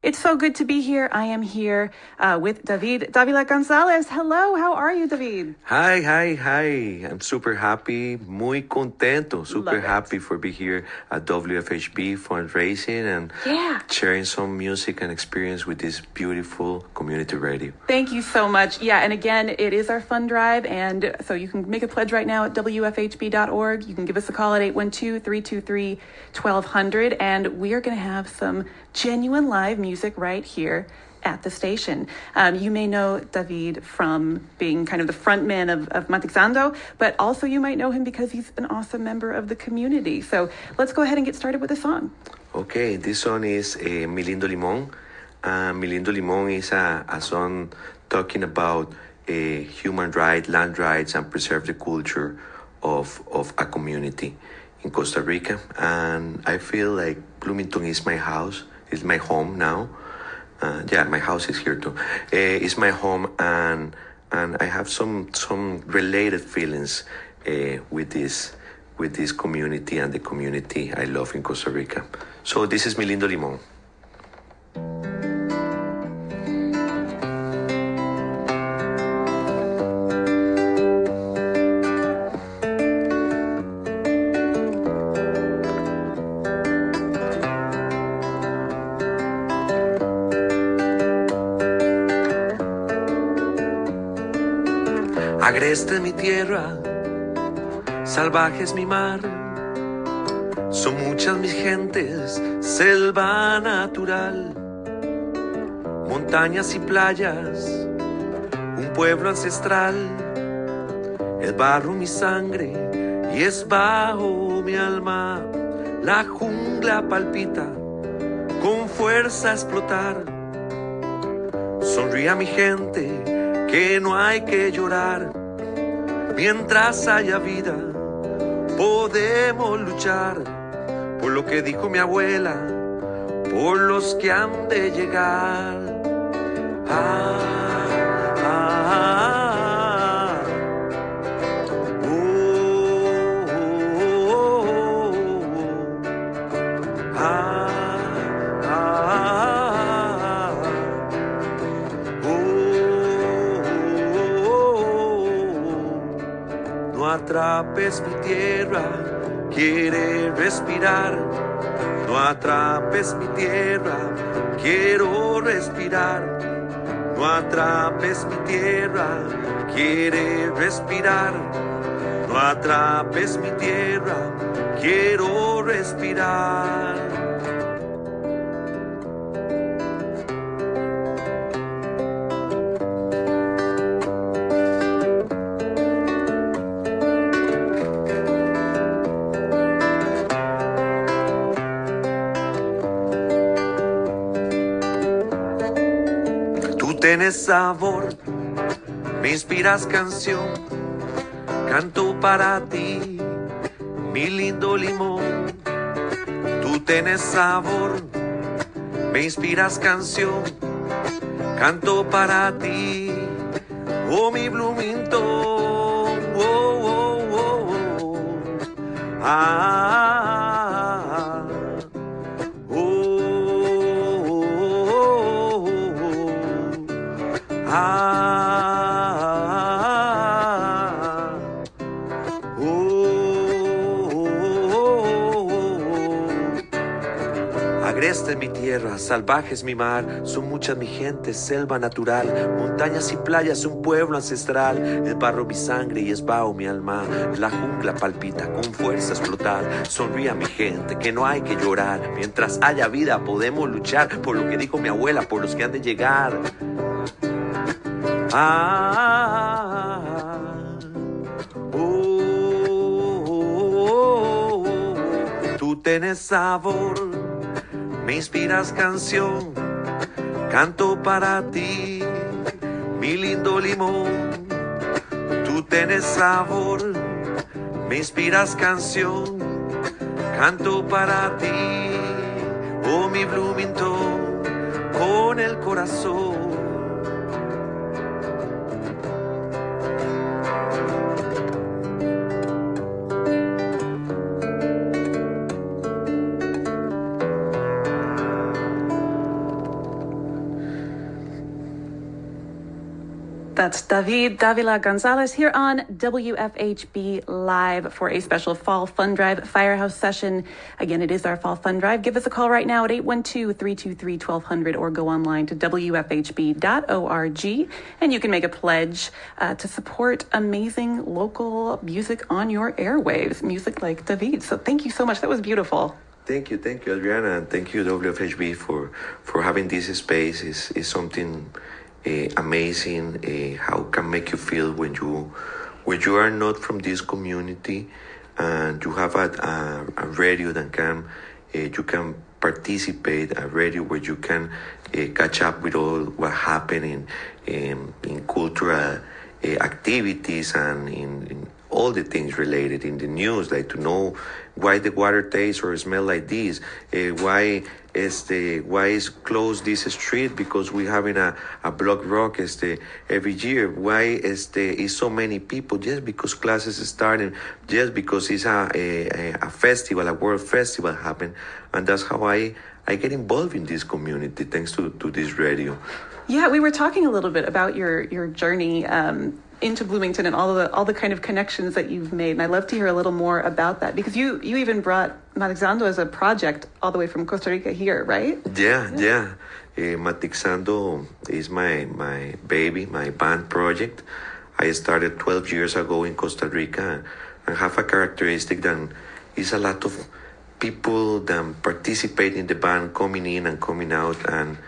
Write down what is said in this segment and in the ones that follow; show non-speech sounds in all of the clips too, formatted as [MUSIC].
It's so good to be here. I am here uh, with David Davila Gonzalez. Hello, how are you, David? Hi, hi, hi. I'm super happy, muy contento, super happy for be here at WFHB fundraising and Yeah. sharing some music and experience with this beautiful community radio. Thank you so much. Yeah, and again, it is our fund drive, and so you can make a pledge right now at WFHB.org. You can give us a call at 812 323 1200, and we are going to have some genuine live music right here at the station. Um, you may know David from being kind of the front man of, of Matixando, but also you might know him because he's an awesome member of the community. So let's go ahead and get started with the song. Okay, this song is uh, Mi Lindo Limón. Uh, Mi Lindo Limón is a, a song talking about uh, human rights, land rights, and preserve the culture of, of a community in Costa Rica. And I feel like Bloomington is my house, is my home now. Uh, yeah, my house is here too. Uh, it's my home, and and I have some some related feelings uh, with this with this community and the community I love in Costa Rica. So this is Mi Lindo Agreste es mi tierra, salvaje es mi mar. Son muchas mis gentes, selva natural, montañas y playas, un pueblo ancestral. Es barro mi sangre y es bajo mi alma. La jungla palpita, con fuerza a explotar. Sonríe a mi gente, que no hay que llorar. Mientras haya vida, podemos luchar por lo que dijo mi abuela, por los que han de llegar. Ah, atrapes mi tierra, quiere respirar. No atrapes mi tierra, quiero respirar. No atrapes mi tierra, quiere respirar. No atrapes mi tierra, quiero respirar. Sabor, me inspiras canción, canto para ti, mi lindo limón. Tú tienes sabor, me inspiras canción, canto para ti, oh mi Bloomington. Oh, oh, oh, oh. Ah, salvaje es mi mar, son muchas mi gente, selva natural, montañas y playas, un pueblo ancestral, es barro mi sangre y es vaho mi alma, la jungla palpita con fuerza explotar, sonríe a mi gente, que no hay que llorar, mientras haya vida podemos luchar. Por lo que dijo mi abuela, por los que han de llegar. Ah, oh, oh, oh, tú tienes sabor, me inspiras canción, canto para ti, mi lindo limón. Tú tienes sabor, me inspiras canción, canto para ti, oh mi Bloomington, con el corazón. That's David Davila Gonzalez here on WFHB Live for a special Fall Fund Drive Firehouse session. Again, it is our Fall Fund Drive. Give us a call right now at 812 323 1200 or go online to WFHB.org and you can make a pledge uh, to support amazing local music on your airwaves, music like David. So thank you so much. That was beautiful. Thank you, thank you, Adriana, and thank you, WFHB, for, for having this space. Is is something uh, amazing. Uh, how can make you feel when you when you are not from this community and you have a, a, a radio that can uh, you can participate a radio where you can catch up with all what happening in in, cultural activities and in, in all the things related in the news, like to know why the water tastes or smell like this, uh, why is the why is closed this street? Because we having a, a block rock is the every year. Why is the is so many people? Just because classes is starting just because it's a, a, a festival a world festival happen and that's how I I get involved in this community thanks to, to this radio. Yeah, we were talking a little bit about your your journey um, into Bloomington and all the all the kind of connections that you've made. And I'd love to hear a little more about that because you you even brought Matixando as a project all the way from Costa Rica here, right? Yeah, yeah. yeah. Uh, Matixando is my my baby, my band project. I started 12 years ago in Costa Rica and have a characteristic that is a lot of people that participate in the band coming in and coming out and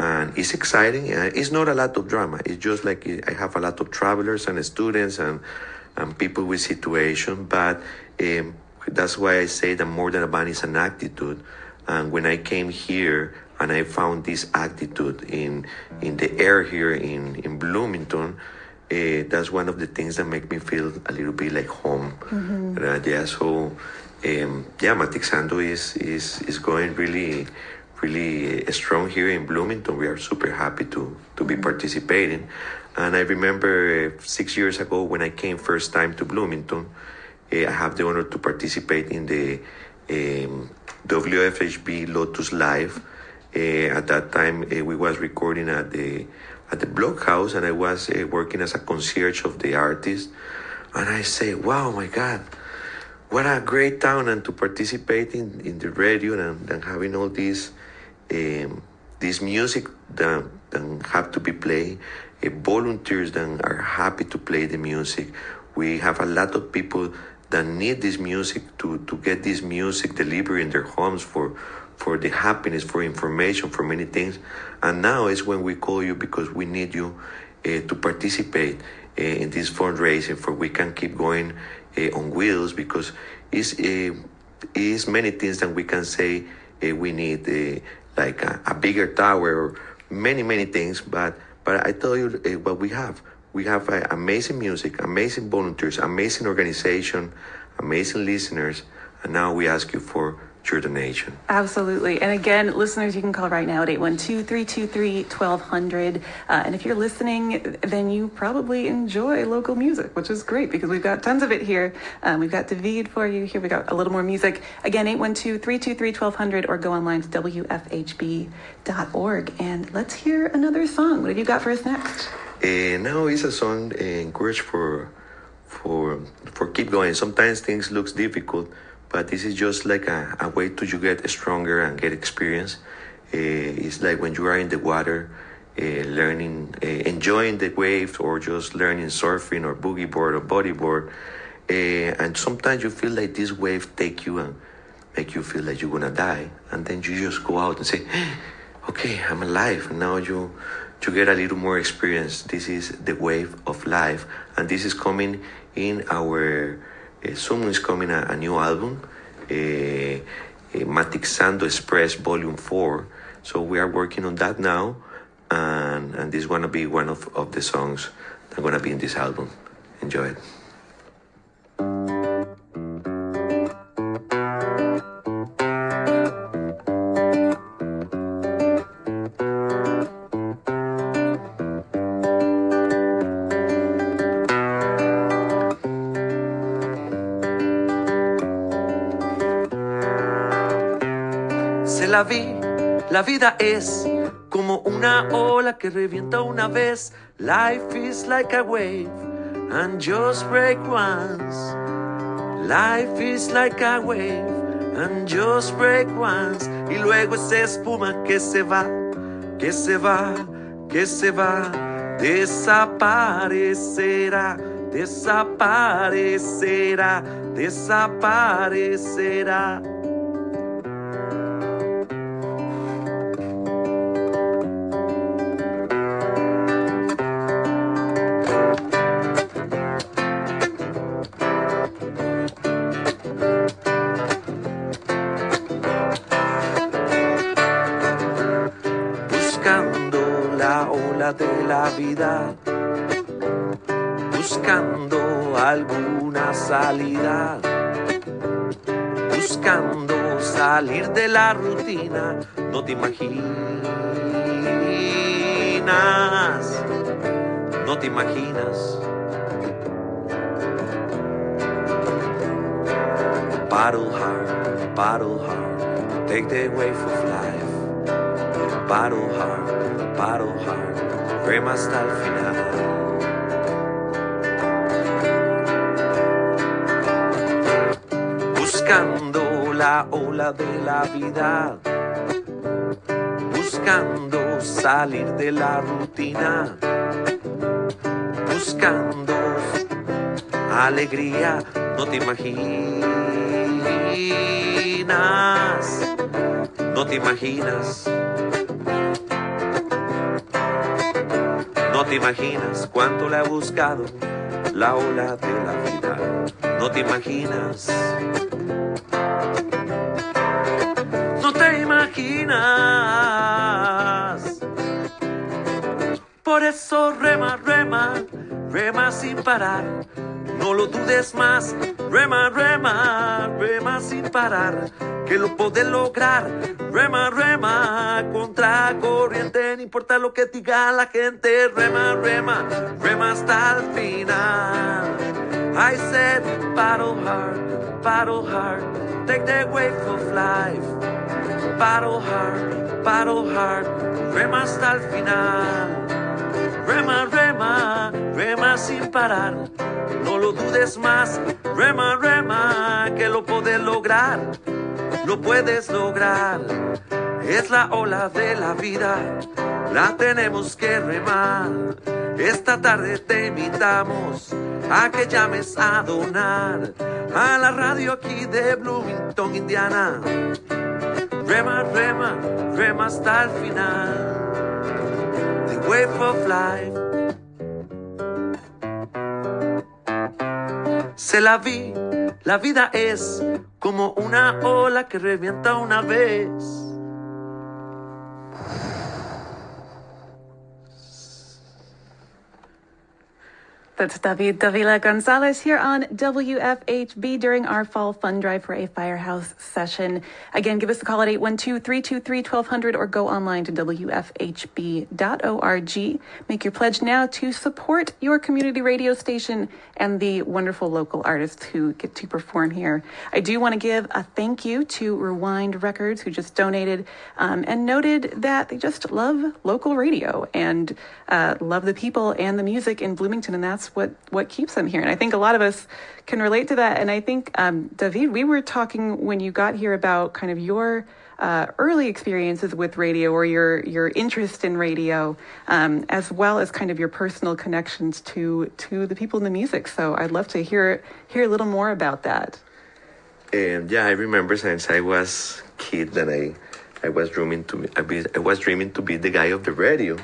and it's exciting. It's not a lot of drama. It's just like I have a lot of travelers and students and and people with situation. But um, that's why I say that more than a band is an attitude. And when I came here and I found this attitude in in the air here in in Bloomington. Uh, that's one of the things that make me feel a little bit like home. Mm-hmm. Uh, yeah, so um, yeah, Matixando is is is going really really strong here in Bloomington. We are super happy to, to be participating. And I remember uh, six years ago when I came first time to Bloomington, uh, I have the honor to participate in the um, WFHB Lotus Live. Uh, at that time, uh, we was recording at the at the blockhouse, and I was uh, working as a concierge of the artist. And I say, "Wow, my God, what a great town!" And to participate in, in the radio and, and having all these um, this music that, that have to be played, uh, volunteers that are happy to play the music. We have a lot of people that need this music to, to get this music delivered in their homes for for the happiness, for information, for many things. And now is when we call you because we need you uh, to participate uh, in this fundraising for we can keep going uh, on wheels because it's, it's many things that we can say we need like a, a, bigger tower or many many things but but i tell you uh, what we have. We have uh, amazing music amazing volunteers amazing organization amazing listeners and now we ask you for your donation. Absolutely. And again, listeners, you can call right now at 812 323 1200. Uh, and if you're listening, then you probably enjoy local music, which is great because we've got tons of it here. Um, we've got David for you here. We've got a little more music. Again, 812 323 1200 or go online to WFHB.org. And let's hear another song. What have you got for us next? Uh, now it's a song uh, encouraged for for for keep going. Sometimes things looks difficult, but this is just like a, a way to you get stronger and get experience. Uh, it's like when you are in the water, uh, learning, uh, enjoying the waves, or just learning surfing or boogie board or bodyboard. And sometimes you feel like this wave take you and make you feel like you're gonna die, and then you just go out and say, [GASPS] "Okay, I'm alive." And now you you get a little more experience. This is the wave of life, and this is coming in our uh, soon is coming a, a new album, uh, uh, Matixando Express Volume 4. So we are working on that now, and, and this is going to be one of, of the songs that are going to be in this album. Enjoy it. La vida es como un una ola que revienta una vez. Life is like a wave and just break once. Life is like a wave and just break once. Y luego esa espuma que se va, que se va, que se va, desaparecerá, desaparecerá, desaparecerá. Salir de la rutina, no te imaginas, no te imaginas. Battle hard, battle hard, take the wave of life. Battle hard, battle hard rema hasta el final. Buscando la ola de la vida, buscando salir de la rutina, buscando alegría, no te imaginas, no te imaginas No te imaginas cuánto le ha buscado la ola de la vida. No te imaginas. Eso rema, rema, rema sin parar. No lo dudes más. Rema, rema, rema sin parar. Que lo puedes lograr Rema, rema, contra corriente, no importa lo que diga la gente. Rema, rema, rema hasta el final. I said, battle hard, battle hard, take the wave of life. Battle hard, battle hard, rema hasta el final. Rema, rema, rema sin parar. No lo dudes más, rema, rema, que lo puedes lograr lo puedes lograr. Es la ola de la vida, la tenemos que remar. Esta tarde te invitamos a que llames a donar a la radio aquí de Bloomington, Indiana. Rema, rema, rema hasta el final. Wave of life. Se la vi, la vida es como una ola que revienta una vez. That's David Davila Gonzalez here on WFHB during our fall fund drive for a firehouse session. Again, give us a call at 812-323-1200 or go online to WFHB.org. Make your pledge now to support your community radio station and the wonderful local artists who get to perform here. I do want to give a thank you to Rewind Records who just donated um, and noted that they just love local radio and uh, love the people and the music in Bloomington, and that's what what keeps them here. And I think a lot of us can relate to that. And I think um, David, we were talking when you got here about kind of your uh, early experiences with radio or your your interest in radio, um, as well as kind of your personal connections to to the people in the music. So I'd love to hear hear a little more about that. And yeah, I remember since I was kid that I I was dreaming to be, I was dreaming to be the guy of the radio.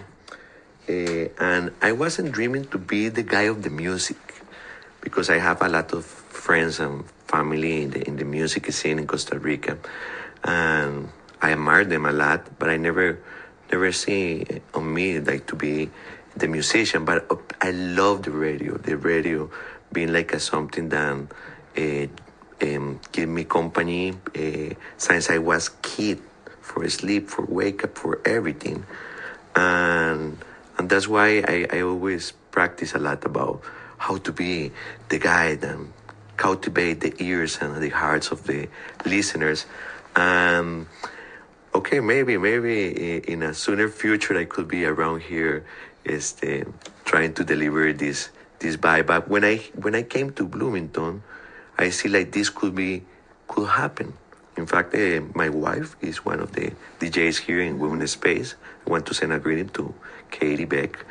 Uh, and I wasn't dreaming to be the guy of the music because I have a lot of friends and family in the, in the music scene in Costa Rica, and I admire them a lot. But I never, never see on me like to be the musician. But I love the radio. The radio being like a something that uh, um, give me company uh, since I was kid for sleep, for wake up, for everything, and and that's why I, I always practice a lot about how to be the guide and cultivate the ears and the hearts of the listeners. And okay, maybe, maybe in a sooner future I could be around here is este, trying to deliver this this vibe. But when I when I came to Bloomington, I see like this could be could happen. In fact, uh, my wife is one of the DJs here in Women's Space. I want to send a greeting to Katie Beck,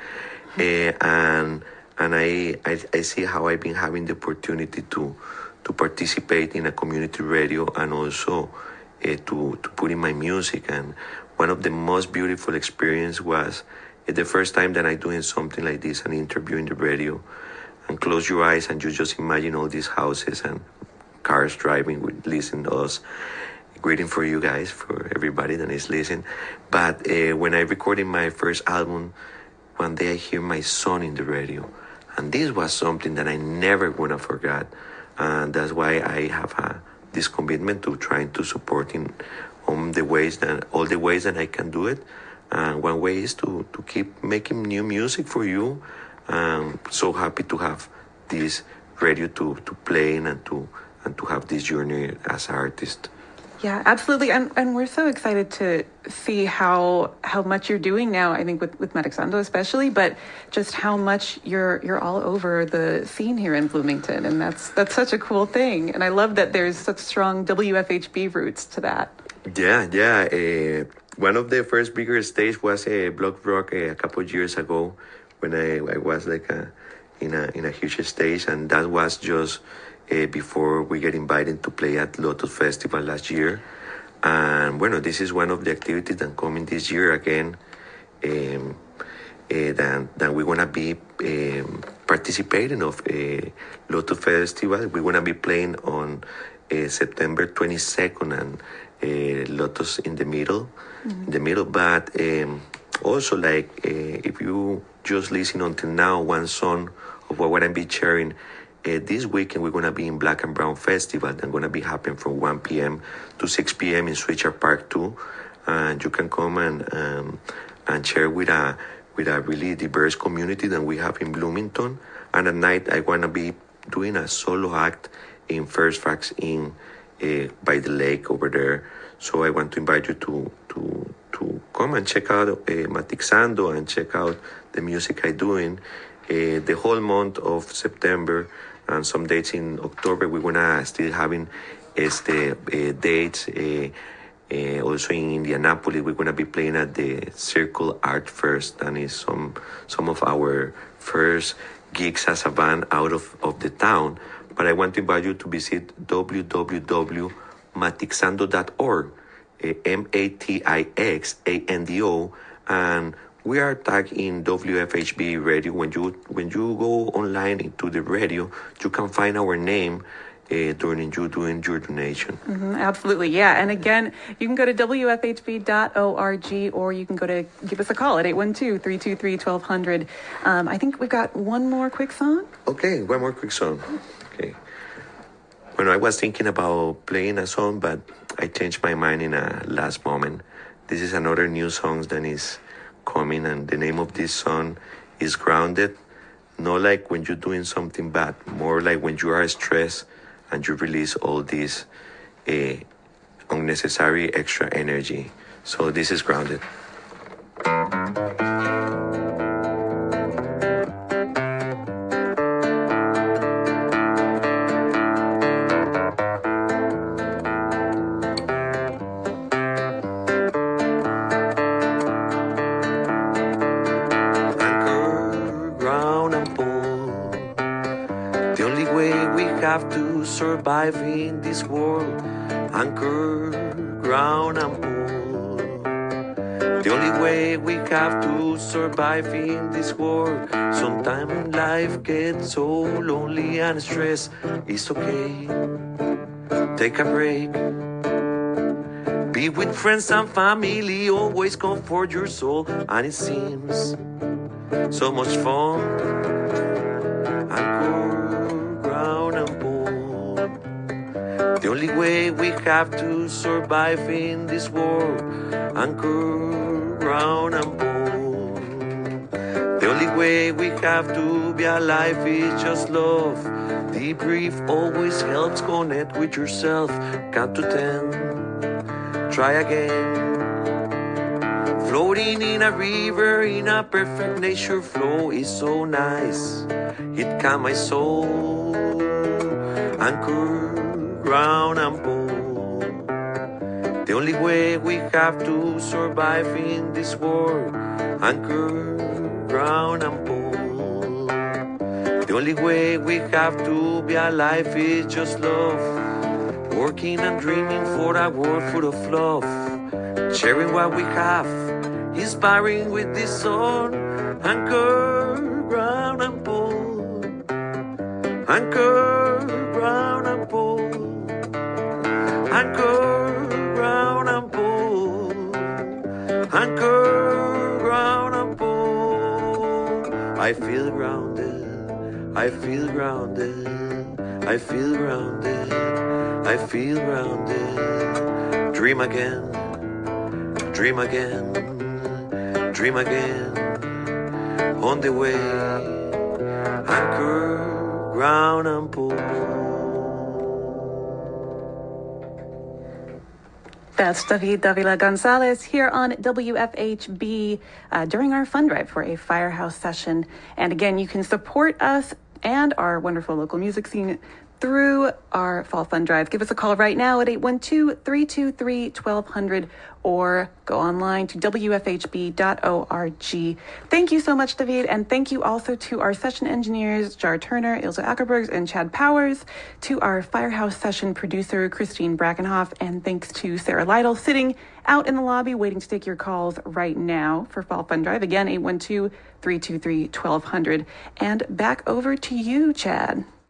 uh, and and I, I I see how I've been having the opportunity to to participate in a community radio and also uh, to to put in my music. And one of the most beautiful experience was uh, the first time that I doing something like this, an interview in the radio, and close your eyes and you just imagine all these houses and cars driving with listen to us. Greeting for you guys, for everybody that is listening. But uh, when I recorded my first album, one day I hear my son in the radio, and this was something that I never gonna forget, and that's why I have a, this commitment to trying to support him on the ways that all the ways that I can do it. And one way is to to keep making new music for you. I'm so happy to have this radio to to play in and to and to have this journey as an artist. Yeah, absolutely, and and we're so excited to see how how much you're doing now. I think with with Matixando especially, but just how much you're you're all over the scene here in Bloomington, and that's that's such a cool thing. And I love that there's such strong WFHB roots to that. Yeah, yeah. Uh, one of the first bigger stages was a uh, Block Rock uh, a couple of years ago, when I, I was like a, in a in a huge stage, and that was just uh, before we get invited to play at Lotus Festival last year. And bueno, this is one of the activities that coming this year again. Um, uh, that, that we're gonna be um, participating of a Lotus Festival. We're gonna be playing on uh, September 22nd and uh, Lotus in the middle, mm-hmm. in the middle. But um, also, like uh, if you just listen until now, one song of what I'm be sharing uh, this weekend we're to be in Black and Brown Festival. That's to be happening from 1 p.m. to 6 p.m. in Switchyard Park 2. And you can come and um, and share with a with a really diverse community that we have in Bloomington. And at night I want to be doing a solo act in Fairfax Inn uh, by the lake over there. So I want to invite you to to to come and check out uh, Matixando and check out the music I'm doing. Uh, the whole month of September and some dates in October. We're gonna still having este uh, dates. Uh, uh, also in Indianapolis, we're gonna be playing at the Circle Art First, and it's some some of our first gigs as a band out of, of the town. But I want to invite you to visit www.matixando.org, M A T I X A N D O, and we are tagged in WFHB radio. When you when you go online into the radio, you can find our name uh, during you doing your donation. Mm-hmm, absolutely, yeah. And again, you can go to WFHB.org or you can go to give us a call at 812-323-1200. Um, I think we've got one more quick song. Okay, one more quick song. Okay. When I was thinking about playing a song, but I changed my mind in a last moment. This is another new song that is coming, and the name of this song is Grounded. Not like when you're doing something bad, more like when you are stressed and you release all this uh, unnecessary extra energy. So this is Grounded. Survive in this world, anchor, ground, and pull. The only way we have to survive in this world. Sometimes life gets so lonely and stressed. It's okay. Take a break. Be with friends and family, always comfort your soul, and it seems so much fun. Only way we have to survive in this world. Anchor, ground, and bone. The only way we have to be alive is just love. Deep Debrief always helps connect with yourself. Count to ten. Try again. Floating in a river in a perfect nature flow is so nice. It calms my soul. Anchor, ground and pole. The only way we have to survive in this world. Anchor, ground and pole. The only way we have to be alive is just love. Working and dreaming for a world full of love. Sharing what we have. Inspiring with this song. Anchor, ground and pole. Anchor, ground I feel grounded. I feel grounded. I feel grounded. I feel grounded. Dream again. Dream again. Dream again. On the way. Anchor, ground and pole. That's David Davila Gonzalez here on WFHB uh, during our fund drive for a firehouse session. And again, you can support us and our wonderful local music scene through our fall fund drive. Give us a call right now at 812 323 1200 or go online to WFHB.org. Thank you so much, David. And thank you also to our session engineers, Jar Turner, Ilse Ackerbergs, and Chad Powers, to our Firehouse session producer, Christine Brackenhoff, and thanks to Sarah Lytle sitting out in the lobby waiting to take your calls right now for Fall Fund Drive. Again, 812 323 1200. And back over to you, Chad.